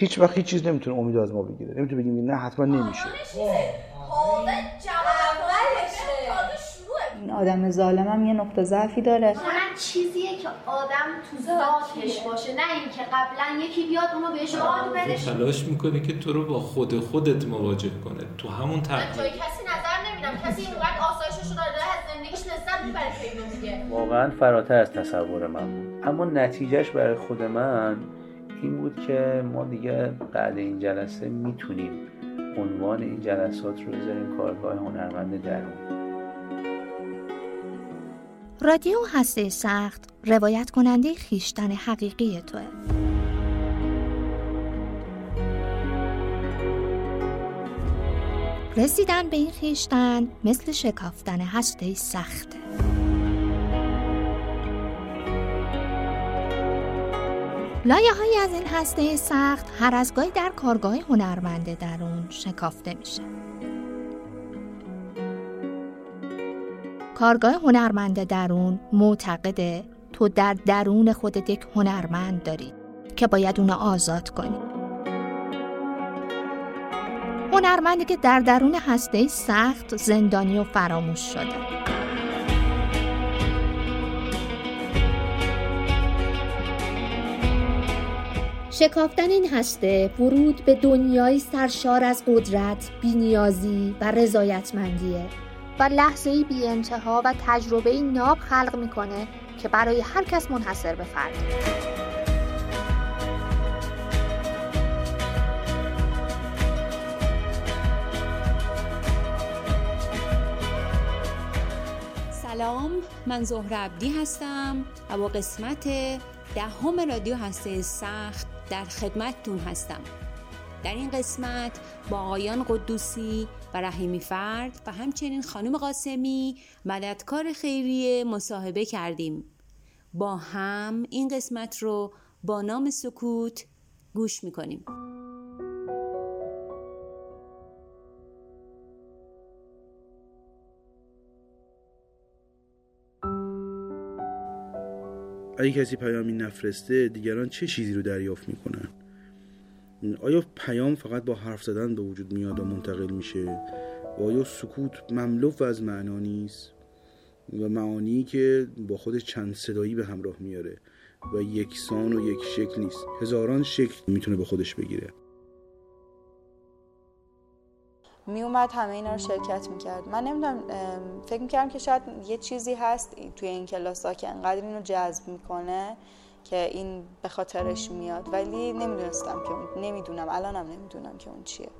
هیچ وقت هیچ چیز نمی‌تونه امید از ما بگیره. نمی‌تونه بگیم نه حتما نمیشه. این آدم ظالمم یه نقطه ضعفی داره. چیزیه که آدم تو ذاتش باشه نه اینکه قبلا یکی بیاد اونو بهش یاد بده. تلاش می‌کنه که تو رو با خود خودت مواجه کنه. تو همون جای کسی نظر نمیدم. کسی اینقدر آسایشش رو داره از زندگیش لذت می‌بره دیگه واقعا فراتر از تصور من بود. اما نتیجهش برای خود من این بود که ما دیگه بعد این جلسه می‌تونیم عنوان این جلسات رو بذاریم کارگاه هنرمند درون. رادیو هسته سخت روایت کننده خیشتن حقیقی توه. رسیدن به این خیشتن مثل شکافتن هسته سخته. لایه های از این هسته سخت هر از گاهی در کارگاه هنرمند درون شکافته میشه. کارگاه هنرمند درون معتقده تو در درون خودت یک هنرمند داری که باید اونو آزاد کنی. هنرمندی که در درون هسته سخت زندانی و فراموش شده. شکافتن این هسته ورود به دنیای سرشار از قدرت، بینیازی و رضایتمندیه و لحظه بی انتها و تجربه ناب خلق می‌کنه که برای هر کس منحصر به فرد. سلام من زهر عبدی هستم و با قسمت دهم رادیو هسته سخت در خدمتتون هستم. در این قسمت با آقایان قدوسی و رحیمی فرد و همچنین خانم قاسمی مددکار خیریه مصاحبه کردیم. با هم این قسمت رو با نام سکوت گوش می‌کنیم. اگه کسی پیامی نفرسته دیگران چه چیزی رو دریافت می‌کنن؟ آیا پیام فقط با حرف زدن به وجود میاد و منتقل میشه؟ و آیا سکوت مملو از معنا نیست؟ و معانی که با خود چند صدایی به همراه میاره و یکسان و یک شکل نیست. هزاران شکل می‌تونه به خودش بگیره. میومد همه اینا رو شرکت می‌کرد. من نمی‌دونم فکر می‌کردم که شاید یه چیزی هست توی این کلاس ها که انقدر اینو جذب می‌کنه که این به خاطرش میاد. ولی نمی‌دونستم که اون نمی‌دونم الانم نمی‌دونم که اون چیه.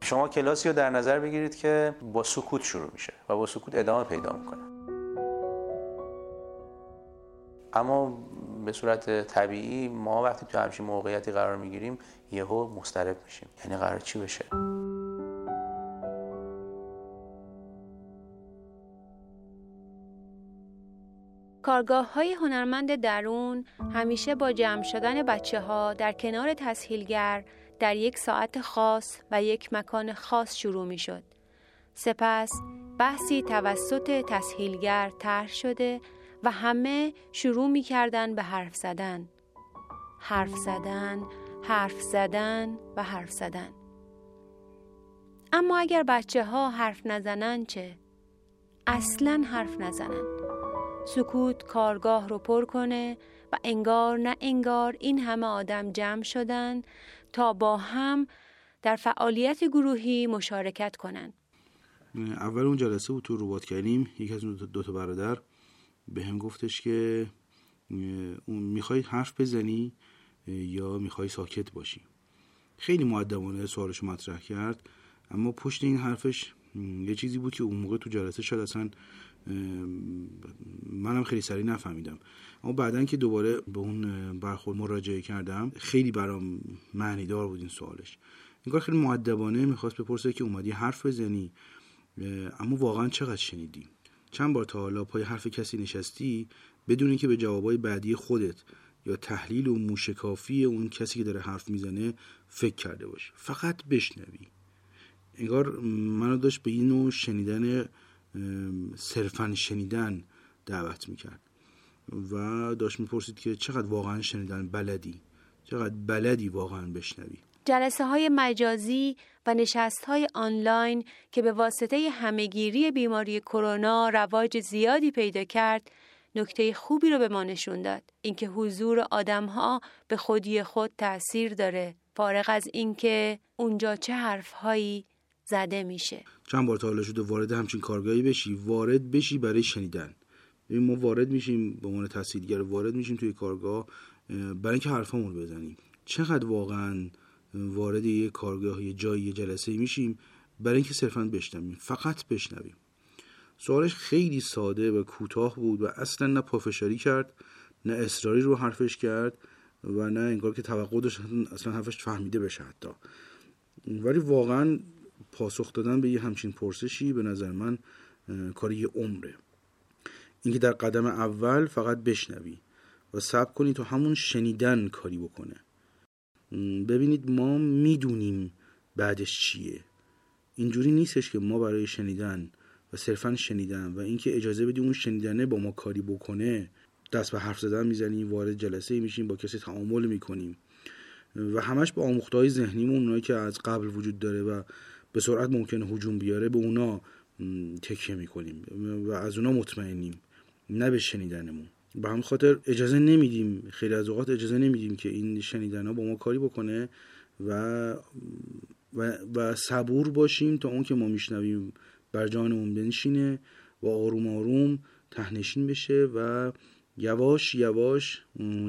شما کلاسی رو در نظر بگیرید که با سکوت شروع میشه و با سکوت ادامه پیدا می‌کنه. اما به صورت طبیعی ما وقتی تو همچین موقعیتی قرار می‌گیریم یهو مضطرب میشیم یعنی قرار چی بشه کارگاه های هنرمند درون همیشه با جمع شدن بچه ها در کنار تسهیلگر در یک ساعت خاص و یک مکان خاص شروع می شد. سپس بحثی توسط تسهیلگر طرح شده و همه شروع می کردن به حرف زدن. حرف زدن، حرف زدن و حرف زدن. اما اگر بچه ها حرف نزنن چه؟ اصلا حرف نزنن. سکوت کارگاه رو پر کنه و انگار نه انگار این همه آدم جمع شدن تا با هم در فعالیت گروهی مشارکت کنند. اول اون جلسه بود تو روبات کردیم یکی از دو تا برادر به هم گفتش که می‌خوای حرف بزنی یا می‌خوای ساکت باشی؟ خیلی معدبانه سوالش مطرح کرد اما پشت این حرفش یه چیزی بود که اون موقع تو جلسه شد اصلا منم خیلی سریع نفهمیدم. اما بعدا که دوباره به اون برخورد مراجعه کردم خیلی برام معنی دار بود این سوالش. این کار خیلی معدبانه می‌خواست بپرسه که اومدی حرف بزنی اما واقعا چقدر شنیدی؟ چند بار تا حالا پای حرف کسی نشستی بدون اینکه به جوابای بعدی خودت یا تحلیل و موشکافی اون کسی که داره حرف می‌زنه فکر کرده باش فقط بشنوی. انگار منو داشت به این نوع شنیدن صرفا شنیدن دعوت می‌کرد. و داشت می‌پرسید که چقدر واقعا شنیدن بلدی؟ چقدر بلدی واقعا بشنوی؟ جلسه های مجازی و نشست های آنلاین که به واسطه همهگیری بیماری کرونا رواج زیادی پیدا کرد نکته خوبی رو به ما نشون داد. اینکه حضور آدم ها به خودی خود تاثیر داره. فارغ از اینکه اونجا چه حرف هایی زده میشه. چند بار تا حالا شده وارد همچین کارگاهی بشی وارد بشی برای شنیدن. ببین ما وارد میشیم به عنوان تحصیلگر وارد میشیم توی کارگاه برای اینکه حرفامون بزنیم. چقدر واقعا وارد یه کارگاه یه جایی یه جلسه میشیم. برای اینکه صرفا بشنویم فقط بشنویم. سوالش خیلی ساده و کوتاه بود و اصلا نه پافشاری کرد نه اصراری رو حرفش کرد و نه انگار که توقع داشت اصلا حرفش فهمیده بشه حتی. ولی واقعا پاسخ دادن به یه همچین پرسشی به نظر من کاری یه عمره. اینکه در قدم اول فقط بشنوی و صبر کنی تو همون شنیدن کاری بکنه. ببینید ما می‌دونیم بعدش چیه. اینجوری نیستش که ما برای شنیدن و صرفا شنیدن و اینکه اجازه بدی اون شنیدنه با ما کاری بکنه دست به حرف زدن می‌زنیم وارد جلسه میشیم با کسی تعامل می‌کنیم. و همش با آموخته های ذهنیمون اونایی که از قبل وجود داره و به سرعت ممکنه هجوم بیاره به اونا تکیه می‌کنیم و از اونا مطمئنیم نه به شنیدنمون. به همین خاطر اجازه نمیدیم خیلی از اوقات اجازه نمیدیم که این شنیدن ها با ما کاری بکنه و و, و صبور باشیم تا اون که ما میشنویم بر جانمون بنشینه و آروم آروم تهنشین بشه و یواش یواش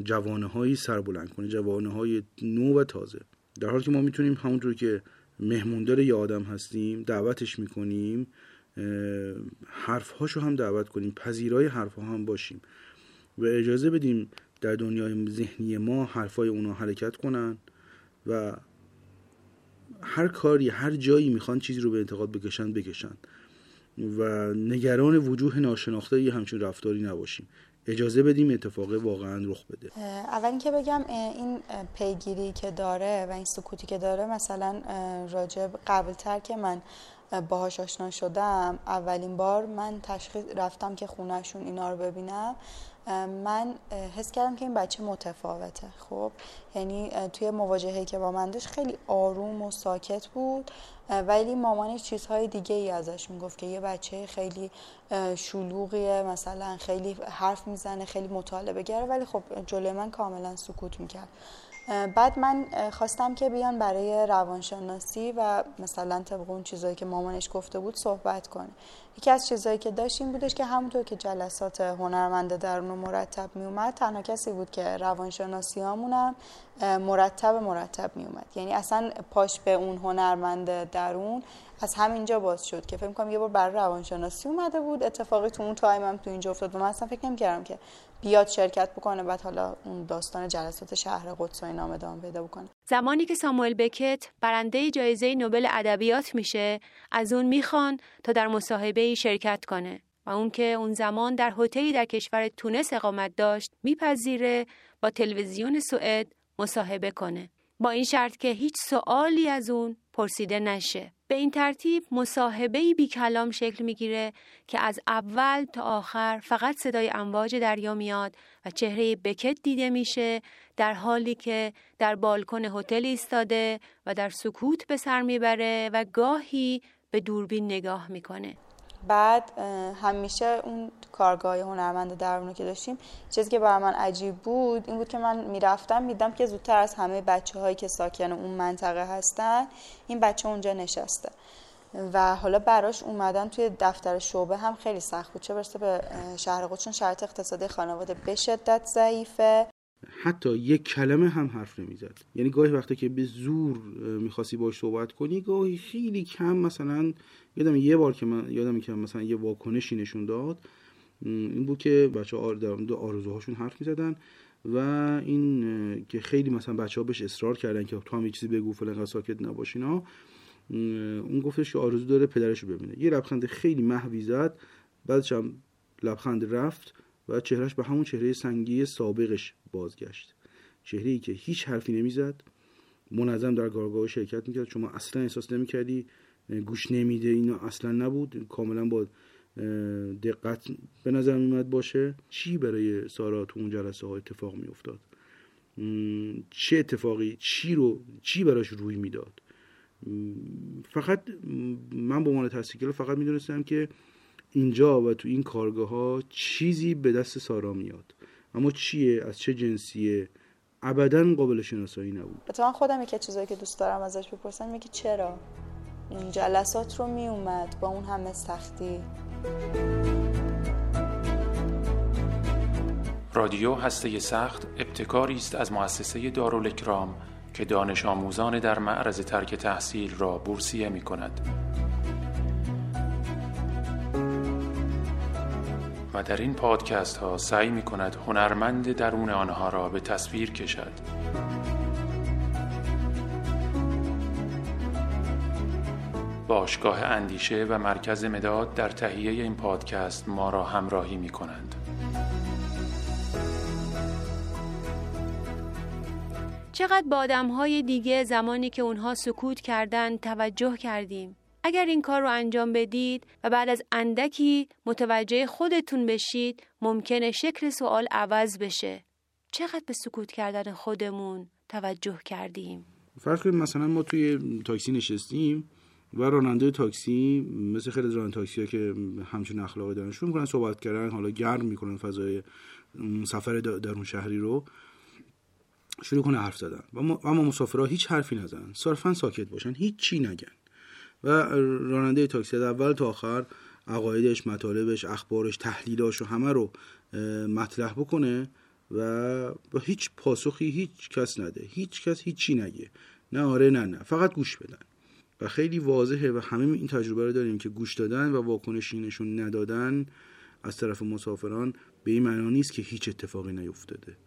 جوانه هایی سر بلند کنه جوانه های نو و تازه. در حالی که ما می‌تونیم همونطور که مهموندار یه آدم هستیم دعوتش می‌کنیم حرفهاشو هم دعوت کنیم پذیرای حرفها هم باشیم. و اجازه بدیم در دنیای ذهنی ما حرفای اونا حرکت کنن و هر کاری هر جایی می‌خوان چیزی رو به انتقاد بکشن بکشن. و نگران وجوه ناشناخته یه همچین رفتاری نباشیم. اجازه بدیم اتفاق واقعا رخ بده. اول اینکه بگم این پیگیری که داره و این سکوتی که داره مثلا راجب قبلتر که من باهاش آشنا شدم اولین بار من تشخیص رفتم که خونهشون اینا رو ببینم. من حس کردم که این بچه متفاوته. خب یعنی توی مواجهه که با من داشت خیلی آروم و ساکت بود ولی مامانش چیزهای دیگه ای ازش می‌گفت که یه بچه خیلی شلوغیه مثلا خیلی حرف می‌زنه خیلی مطالبه گره ولی خب جلوی من کاملا سکوت می‌کرد. بعد من خواستم که بیان برای روانشناسی و مثلا طبق اون چیزایی که مامانش گفته بود صحبت کنه. یکی از چیزایی که داشتیم بودش که همونطور که جلسات هنرمند درون و مرتب می اومد تنها کسی بود که روانشناسی همونم مرتب مرتب می اومد یعنی اصلا پاش به اون هنرمند درون از همینجا باز شد که فکر کنم یه بار برای روانشناسی اومده بود. اتفاقی تو اون تایم هم تو اینجا افتاد و من اصلا فکر نمی‌کردم که بیاد شرکت بکنه بعد حالا اون داستان جلسات شهر قدس و اینا ادامه پیدا بکنه. زمانی که ساموئل بکت برنده جایزه نوبل ادبیات میشه از اون می‌خوان تا در مصاحبه شرکت کنه و اون که اون زمان در هتلی در کشور تونس اقامت داشت میپذیره با تلویزیون سوئد مصاحبه کنه. با این شرط که هیچ سوالی از اون پرسیده نشه. به این ترتیب مصاحبه بی کلام شکل می‌گیره که از اول تا آخر فقط صدای امواج دریا میاد و چهره بکت دیده میشه در حالی که در بالکن هتل ایستاده و در سکوت به سر می‌بره و گاهی به دوربین نگاه می‌کنه. بعد همیشه اون کارگاه هنرمند درونو که داشتیم چیزی که برای من عجیب بود این بود که من می‌رفتم میدم که زودتر از همه بچه هایی که ساکن اون منطقه هستن این بچه اونجا نشسته. و حالا براش اومدن توی دفتر شعبه هم خیلی سخت بود. چه برسه به شهر قدس شرط اقتصادی خانواده به شدت ضعیفه. حتی یک کلمه هم حرف نمی‌زد. یعنی گاهی وقتی که به زور می‌خواستی باش صحبت کنی گاهی خیلی کم مثلا یادم یه بار که من یادم که مثلا یه واکنشی نشون داد این بود که بچه ها آرزوهاشون حرف می‌زدن و این که خیلی مثلا بچه ها بهش اصرار کردن که تو هم یه چیزی بگو فلان ساکت نباشینا اون گفتش که آرزو داره پدرش رو ببینه. یه لبخند خیلی محوی زد بعدش هم لبخند رفت. و چهرش به همون چهره سنگی سابقش بازگشت. چهره ای که هیچ حرفی نمی‌زد. منظم در کارگاه شرکت می‌کرد. شما اصلا احساس نمی‌کردی؟ گوش نمیده اینا اصلا نبود. کاملا با دقت به نظر میومد باشه. چی برای سارا تو اون جلسه ها اتفاق میافتاد؟ چه اتفاقی؟ چی رو چی براش روی می‌داد؟ فقط من به عنوان تحصیل فقط می‌دونستم که اینجا و تو این کارگاه ها چیزی به دست سارا میاد. اما چیه؟ از چه جنسیه؟ ابدا قابل شناسایی نبود اتفاقا خودم که چیزایی که دوست دارم ازش بپرسم میگه چرا؟ این جلسات رو میومد با اون همه سختی. رادیو هسته سخت ابتکاری است از مؤسسه دارالکرام که دانش آموزان در معرض ترک تحصیل را بورسیه می کند. در این پادکست ها سعی می کند هنرمند درون آنها را به تصویر کشد. باشگاه اندیشه و مرکز مداد در تهیه این پادکست ما را همراهی می کنند. چقدر با آدم های دیگه زمانی که اونها سکوت کردن توجه کردیم اگر این کار رو انجام بدید و بعد از اندکی متوجه خودتون بشید ممکنه شکل سوال عوض بشه. چقدر به سکوت کردن خودمون توجه کردیم؟ فرض کنیم مثلا ما توی تاکسی نشستیم و راننده تاکسی مثل خیلی راننده تاکسی که همچون اخلاقی دارن شروع می‌کنن صحبت کردن حالا گرم می‌کنن فضای سفر درون شهری رو شروع کنه حرف زدن. و اما مسافرها هیچ حرفی نزنن. صرفا ساکت باشن. هیچ چی نگن. و راننده تاکسی از اول تا آخر عقایدش مطالبش اخبارش تحلیلاش و همه رو مطرح بکنه و با هیچ پاسخی هیچ کس نده. هیچ کس هیچی نگه. نه آره نه نه. فقط گوش بدن. و خیلی واضحه و همه این تجربه رو داریم که گوش دادن و واکنشی نشون ندادن از طرف مسافران به این معنا نیست که هیچ اتفاقی نیفتاده.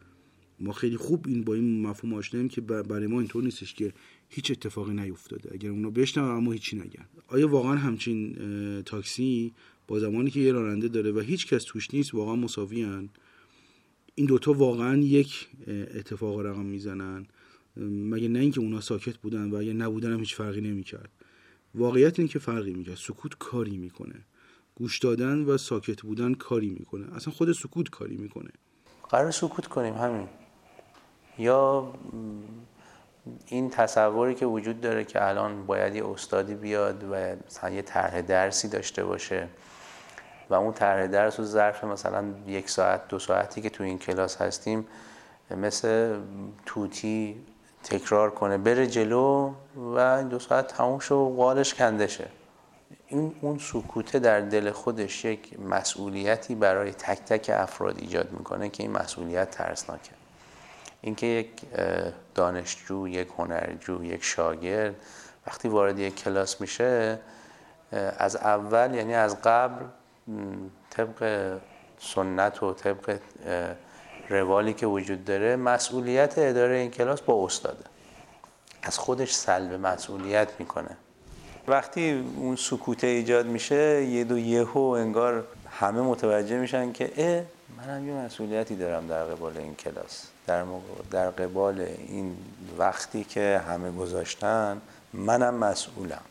ما خیلی خوب این با این مفهوم آشناییم که برای ما اینطور نیستش که هیچ اتفاقی نیفتاده. اگر اونا بشنون اما هیچی نگن. آیا واقعا همچین تاکسی با زمانی که یه راننده داره و هیچ کس توش نیست واقعا مساویان این دوتا واقعا یک اتفاق رقم می‌زنن. مگه نه اینکه اونا ساکت بودن و اگه نبودن هم هیچ فرقی نمی‌کرد. واقعیت اینه که فرقی می‌کرد. سکوت کاری می‌کنه. گوش دادن و ساکت بودن کاری می‌کنه. اصلا خود سکوت کاری می‌کنه. قرار سکوت کنیم همین. یا این تصوری که وجود داره که الان باید یه استادی بیاد و مثلا یه طرح درسی داشته باشه و اون طرح درس رو ظرف مثلا یک ساعت دو ساعتی که تو این کلاس هستیم مثل توتی تکرار کنه بره جلو و این دو ساعت تموم شد و قالش کنده شه. این اون سکوته در دل خودش یک مسئولیتی برای تک تک افراد ایجاد می‌کنه که این مسئولیت ترسناکه. اینکه یک دانشجو یک هنرجو یک شاگرد وقتی وارد یک کلاس میشه از اول یعنی از قبل طبق سنت و طبق روالی که وجود داره مسئولیت اداره این کلاس با استاده. از خودش سلب مسئولیت می‌کنه. وقتی اون سکوت ایجاد میشه یه دو یهو انگار همه متوجه میشن که اه منم یه مسئولیتی دارم در قبال این کلاس. در, در قبال این وقتی که همه گذاشتن منم مسئولم.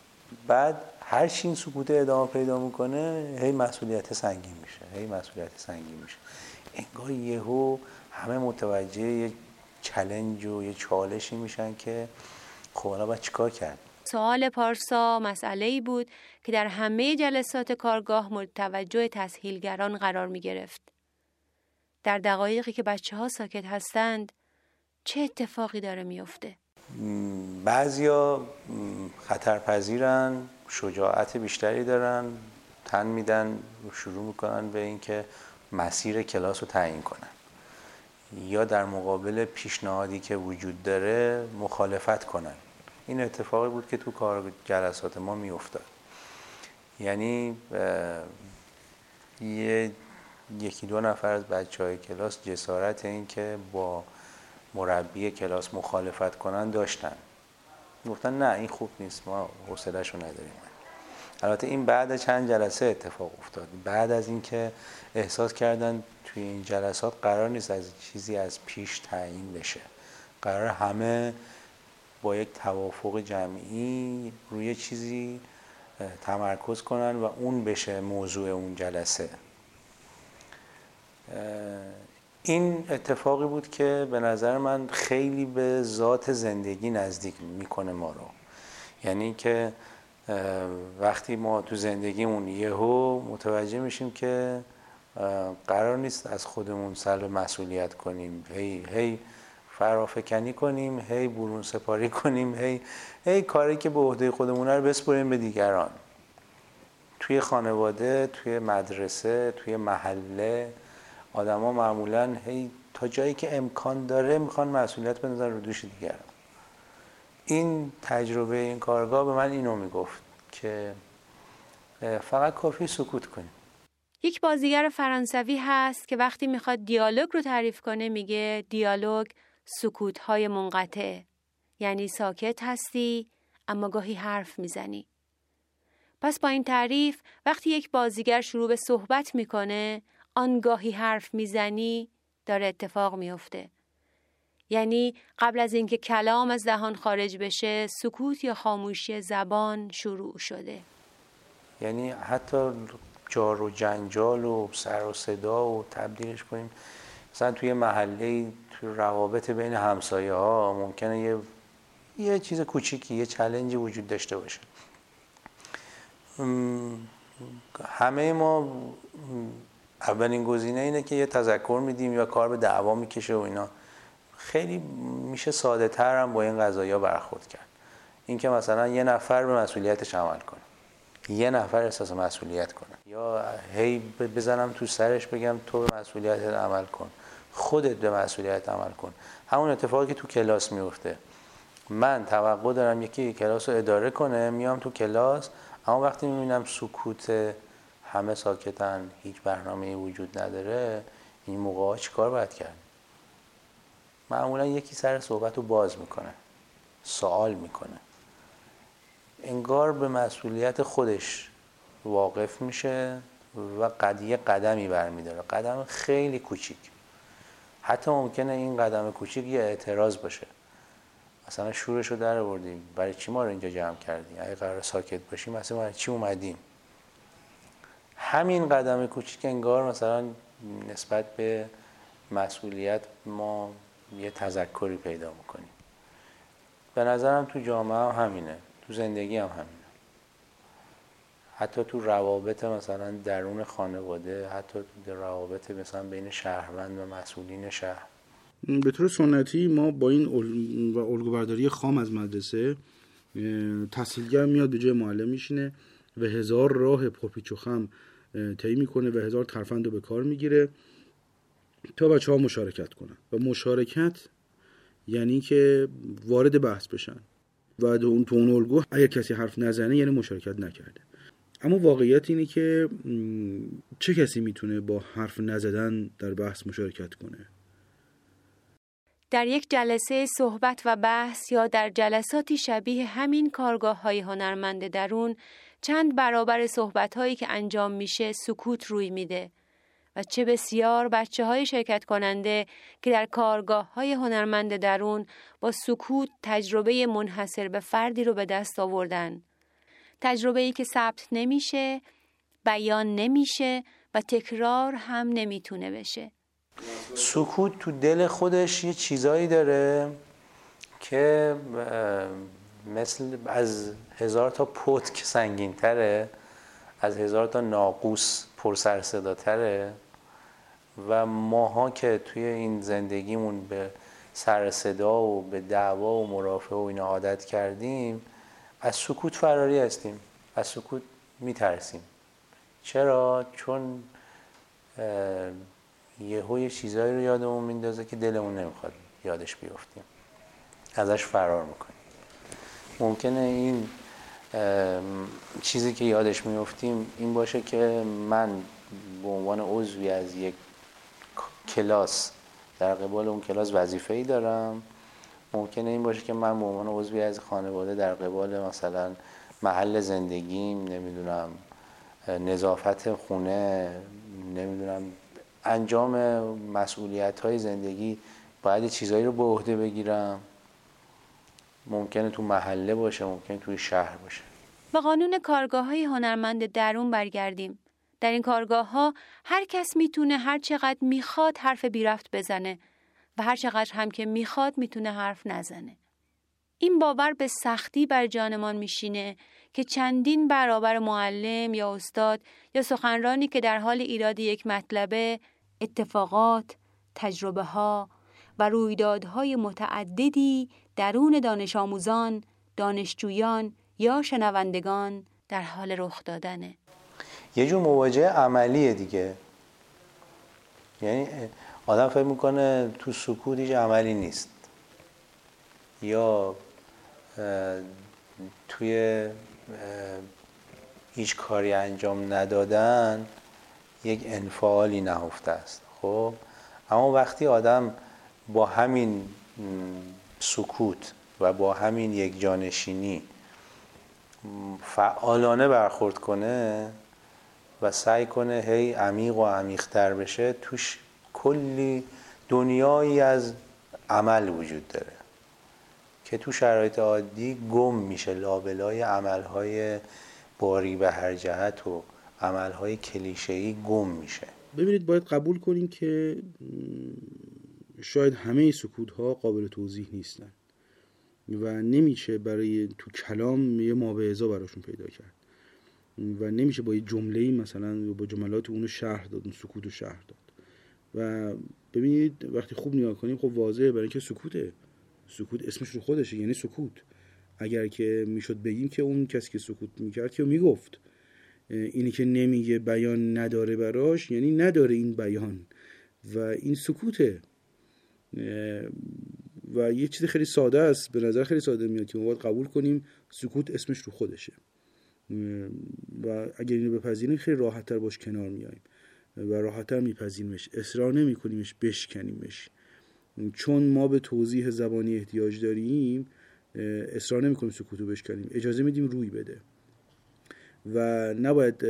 بعد هر چی این سکوت ادامه پیدا می‌کنه هی مسئولیت سنگین میشه هی مسئولیت سنگین میشه. انگار یهو همه متوجه یه چلنج و یه چالشی میشن که خب حالا باید چیکار کرد؟ سوال پارسا مسئله ای بود که در همه جلسات کارگاه مورد توجه تسهیلگران قرار می گرفت. در دقایقی که بچه ها ساکت هستند چه اتفاقی داره میفته؟ بعضیا خطرپذیرن شجاعت بیشتری دارن تن میدن شروع می‌کنن به اینکه مسیر کلاس رو تعیین کنن. یا در مقابل پیشنهادی که وجود داره مخالفت کنن. این اتفاقی بود که تو کار جلسات ما میافتاد. یعنی یه یکی دو نفر از بچه های کلاس جسارت این که با مربی کلاس مخالفت کنن داشتن. گفتن نه این خوب نیست ما حوصله‌اش رو نداریم. البته این بعد چند جلسه اتفاق افتاد. بعد از اینکه احساس کردن توی این جلسات قرار نیست از چیزی از پیش تعیین بشه. قرار همه با یک توافق جمعی روی چیزی تمرکز کنن و اون بشه موضوع اون جلسه. این اتفاقی بود که به نظر من خیلی به ذات زندگی نزدیک می‌کنه ما رو. یعنی که وقتی ما تو زندگیمون یهو متوجه میشیم که قرار نیست از خودمون سلب مسئولیت کنیم. هی هی فرافکنی کنیم هی برون سپاری کنیم هی هی کاری که به عهده خودمون رو بسپریم به دیگران. توی خانواده توی مدرسه توی محله آدما معمولا هی تا جایی که امکان داره می‌خوان مسئولیت بندازن رو دوش دیگران. این تجربه این کارگاه به من اینو می‌گفت که فقط کافی سکوت کنیم یک بازیگر فرانسوی هست که وقتی می‌خواد دیالوگ رو تعریف کنه میگه دیالوگ سکوت های منقطع. یعنی ساکت هستی اما گاهی حرف می‌زنی. پس با این تعریف وقتی یک بازیگر شروع به صحبت می‌کنه آنگاهی حرف می‌زنی داره اتفاق میفته یعنی قبل از اینکه کلام از دهان خارج بشه سکوت یا خاموشی زبان شروع شده. یعنی حتی جار و جنجال و سر و صدا و تبدیلش کنیم. مثلا توی محله توی روابط بین همسایه ها ممکنه یه یه چیز کوچیکی یه چلنجی وجود داشته باشه. همه ما اولین گزینه اینه که یه تذکر میدیم یا کار به دعوا می‌کشه و اینا. خیلی میشه ساده تر هم با این قضايا برخورد کرد. اینکه مثلا یه نفر به مسئولیتش عمل کنه. یه نفر احساس مسئولیت کنه. یا هی بزنم تو سرش بگم تو به مسئولیت عمل کن. خودت به مسئولیت عمل کن. همون اتفاقی که تو کلاس میفته. من توقع دارم یکی کلاس رو اداره کنه میام تو کلاس اما وقتی می‌بینم سکوت همه ساکتن هیچ برنامه وجود نداره این موقع چیکار باید کرد؟ معمولا یکی سر صحبت رو باز می‌کنه سوال می‌کنه. انگار به مسئولیت خودش واقف میشه و قدیه قدمی برمیداره. قدم خیلی کوچیک. حتی ممکنه این قدم کوچیک یه اعتراض باشه. مثلا شورش رو در آوردیم. برای چی ما رو اینجا جمع کردیم اگه قرار ساکت باشیم مثلا برای چی اومدیم؟ همین قدم کوچیک انگار مثلا نسبت به مسئولیت ما یه تذکری پیدا می‌کنیم. به نظرم تو جامعه هم همینه تو زندگی هم همینه. حتی تو روابط مثلا درون خانواده حتی تو روابط مثلا بین شهروند و مسئولین شهر. به طور سنتی ما با این و الگوبرداری خام از مدرسه تحصیلگر میاد به جای معلم میشینه و هزار راه پرپیچ و خم طی می‌کنه و هزار ترفند رو به کار می‌گیره تا بچه ها مشارکت کنن. و مشارکت یعنی که وارد بحث بشن. و اون تو اون الگو اگر کسی حرف نزنه یعنی مشارکت نکرده. اما واقعیت اینه که چه کسی می‌تونه با حرف نزدن در بحث مشارکت کنه؟ در یک جلسه صحبت و بحث یا در جلساتی شبیه همین کارگاه های هنرمند درون چند برابر صحبت هایی که انجام میشه سکوت روی میده و چه بسیار بچه های شرکت کننده که در کارگاه های هنرمند درون با سکوت تجربه منحصر به فردی رو به دست آوردن. تجربه ای که ثبت نمیشه، بیان نمیشه و تکرار هم نمی‌تونه بشه. سکوت تو دل خودش یه چیزایی داره که مثل از هزار تا پتک سنگین تره از هزار تا ناقوس پرسر تره و ماها که توی این زندگیمون به سر صدا و به دعوا و مرافعه و اینا عادت کردیم از سکوت فراری هستیم از سکوت میترسیم. چرا؟ چون یه یه چیزایی رو یادمون میندازه که دلمون نمی‌خواد یادش بیفتیم. ازش فرار می‌کنیم. ممکنه این چیزی که یادش میفتیم این باشه که من به عنوان عضوی از یک کلاس در قبال اون کلاس وظیفه ای دارم. ممکنه این باشه که من به عنوان عضوی از خانواده در قبال مثلا محل زندگیم نمی‌دونم نظافت خونه نمی‌دونم انجام مسئولیت های زندگی باید چیزایی رو به عهده بگیرم. ممکنه تو محله باشه ممکنه توی شهر باشه به قانون کارگاه های هنرمند درون برگردیم در این کارگاه ها هر کس می‌تونه هر چقدر می‌خواد حرف بیرفت بزنه و هر چقدر هم که می‌خواد می‌تونه حرف نزنه. این باور به سختی بر جانمان میشینه که چندین برابر معلم یا استاد یا سخنرانی که در حال ایراد یک مطلبه اتفاقات، تجربه ها و رویدادهای متعددی درون دانش آموزان، دانشجویان یا شنوندگان در حال رخ دادنه. یه جور مواجهه عملیه دیگه. یعنی آدم فکر می‌کنه تو سکوت هیچ عملی نیست. یا توی هیچ کاری انجام ندادن یک انفعالی نهفته است. خب؟ اما وقتی آدم با همین سکوت و با همین یک جانشینی فعالانه برخورد کنه و سعی کنه هی عمیق و عمیقتر بشه توش کلی دنیایی از عمل وجود داره که تو شرایط عادی گم میشه. لابلای عملهای باری به هر جهت و عملهای کلیشه‌ای گم میشه. ببینید باید قبول کنیم که شاید همه سکوت ها قابل توضیح نیستن و نمیشه برای تو کلام یه مابعضا براشون پیدا کرد. و نمیشه با یه جمله مثلا با جملات اونو شهر داد اون سکوت شهر داد. و ببینید وقتی خوب نگاه کنیم خب واضحه برای اینکه سکوته. سکوت اسمش رو خودشه یعنی سکوت. اگر که می‌شد بگیم که اون کسی که سکوت می‌کرد که می‌گفت. اینی که نمیگه بیان نداره براش یعنی نداره این بیان. و این سکوته. و یه چیز خیلی ساده است به نظر خیلی ساده میاد که ما باید قبول کنیم سکوت اسمش رو خودشه. و اگر اینو بپذیریم خیلی راحتتر باش کنار میاییم و راحتتر میپذیریمش اصرار نمیکنیمش بشکنیمش. چون ما به توضیح زبانی احتیاج داریم اصرار نمی‌کنیم سکوتو بشکنیم. اجازه میدیم روی بده. و نباید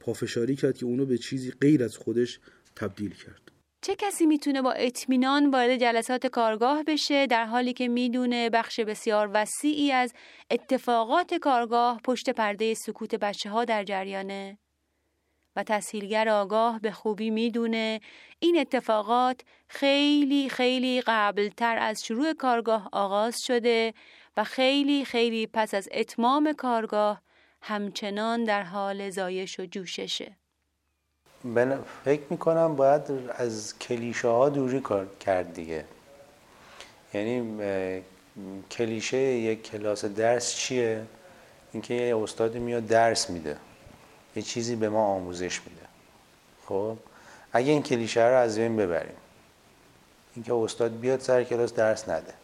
پافشاری کرد که اونو به چیزی غیر از خودش تبدیل کرد. چه کسی می‌تونه با اطمینان وارد جلسات کارگاه بشه در حالی که می‌دونه بخش بسیار وسیعی از اتفاقات کارگاه پشت پرده سکوت بچه ها در جریانه؟ و تسهیلگر آگاه به خوبی می‌دونه این اتفاقات خیلی خیلی قبلتر از شروع کارگاه آغاز شده و خیلی خیلی پس از اتمام کارگاه همچنان در حال زایش و جوششه فکر می‌کنم باید از کلیشه ها دوری کار کرد دیگه. یعنی کلیشه یک کلاس درس چیه؟ اینکه یه استاد میاد درس میده. یه چیزی به ما آموزش میده. خب؟ اگه این کلیشه رو از بین ببریم. اینکه استاد بیاد سر کلاس درس نده.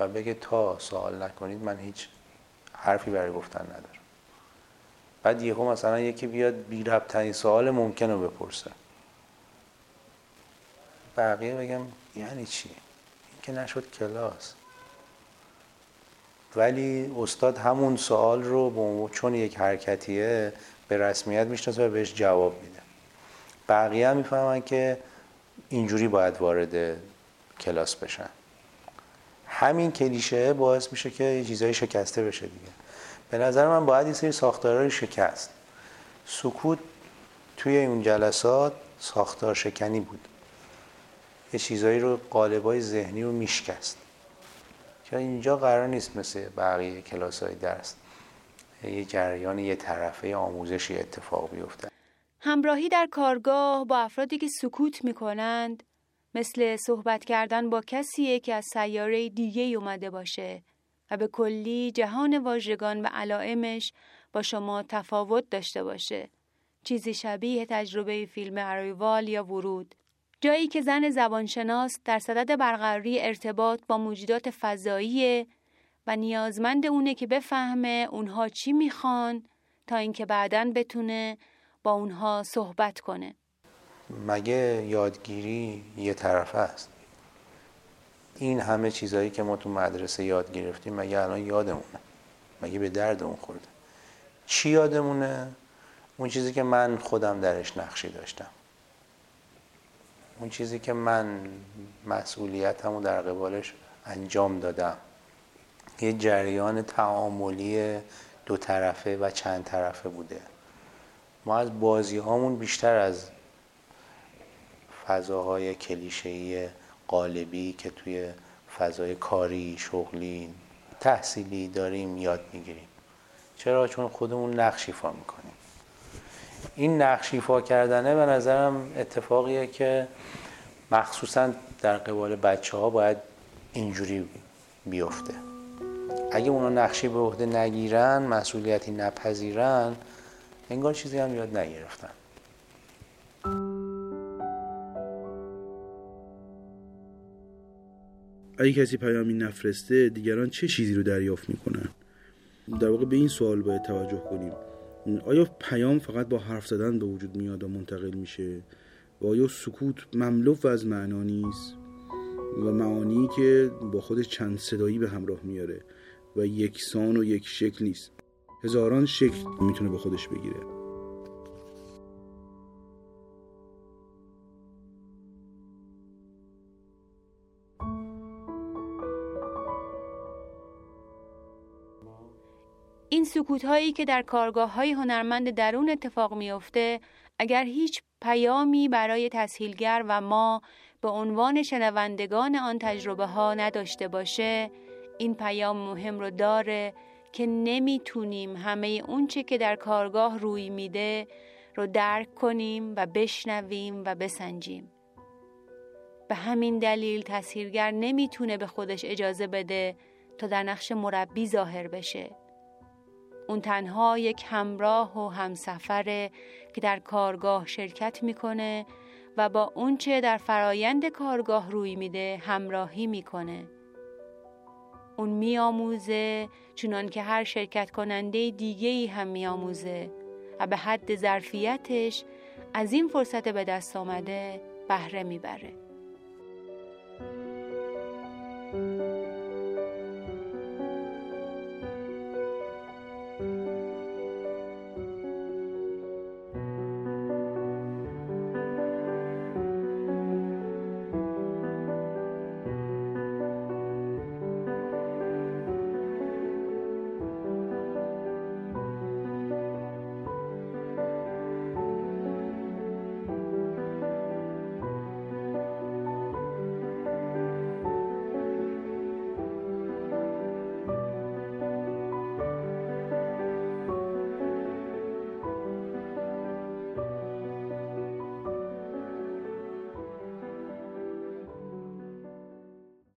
و بگه تا سوال نکنید من هیچ حرفی برای گفتن ندارم. بعد یهو مثلا یکی بیاد بی ترین سوال ممکن رو بپرسه. بقیه بگم یعنی چی؟ این که نشد کلاس. ولی استاد همون سوال رو چون یک حرکتیه به رسمیت می‌شناسه و بهش جواب میده. بقیه هم می‌فهمن که اینجوری باید وارد کلاس بشن. همین کلیشه باعث میشه که یه چیزایی شکسته بشه دیگه. به نظر من باید یه سری ساختارهای شکست. سکوت توی اون جلسات ساختار شکنی بود. یه چیزایی رو قالبای ذهنی رو میشکست. که اینجا قرار نیست مثل بقیه کلاس های درس یه جریان یه طرفه آموزشی اتفاق بیفته. همراهی در کارگاه با افرادی که سکوت می‌کنند مثل صحبت کردن با کسیه که از سیاره دیگه اومده باشه. و به کلی جهان واژگان و علائمش با شما تفاوت داشته باشه. چیزی شبیه تجربه فیلم ارویوال یا ورود. جایی که زن زبانشناس در صدد برقراری ارتباط با موجودات فضایی و نیازمند اونه که بفهمه اونها چی می‌خوان تا اینکه بعدا بتونه با اونها صحبت کنه. مگه یادگیری یه طرفه است؟ این همه چیزهایی که ما تو مدرسه یاد گرفتیم مگه الان یادمونه؟ مگه به دردمون خورده؟ چی یادمونه؟ اون چیزی که من خودم درش نقشی داشتم. اون چیزی که من مسئولیتمو در قبالش انجام دادم. یه جریان تعاملی دو طرفه و چند طرفه بوده. ما از بازی هامون بیشتر از فضاهای کلیشه‌ای قالبی که توی فضای کاری، شغلی، تحصیلی داریم یاد می‌گیریم. چرا؟ چون خودمون نقشیفا می‌کنیم. این نقشیفا کردنه به نظرم اتفاقیه که مخصوصا در قبال بچه ها باید اینجوری بیفته. اگه اونا نقشی به عهده نگیرن مسئولیتی نپذیرن انگار چیزی هم یاد نگرفتن. اگه کسی پیامی نفرسته دیگران چه چیزی رو دریافت می‌کنن؟ در واقع به این سوال باید توجه کنیم. آیا پیام فقط با حرف زدن به وجود میاد و منتقل میشه؟ و آیا سکوت مملو از معنا نیست؟ و معانی که با خود چند صدایی به همراه میاره و یکسان و یک شکل نیست. هزاران شکل می‌تونه به خودش بگیره. این سکوت هایی که در کارگاه های هنرمند درون اتفاق میافته اگر هیچ پیامی برای تسهیلگر و ما به عنوان شنوندگان آن تجربه ها نداشته باشه این پیام مهم رو داره که نمی‌تونیم همه اونچه که در کارگاه روی میده رو درک کنیم و بشنویم و بسنجیم. به همین دلیل تسهیلگر نمی‌تونه به خودش اجازه بده تا در نقش مربی ظاهر بشه. اون تنها یک همراه و همسفره که در کارگاه شرکت می‌کنه و با اونچه در فرایند کارگاه روی میده همراهی می‌کنه. اون میآموزه چونان که هر شرکت کننده دیگه ای هم میآموزه و به حد ظرفیتش از این فرصت به دست آمده بهره می‌بره.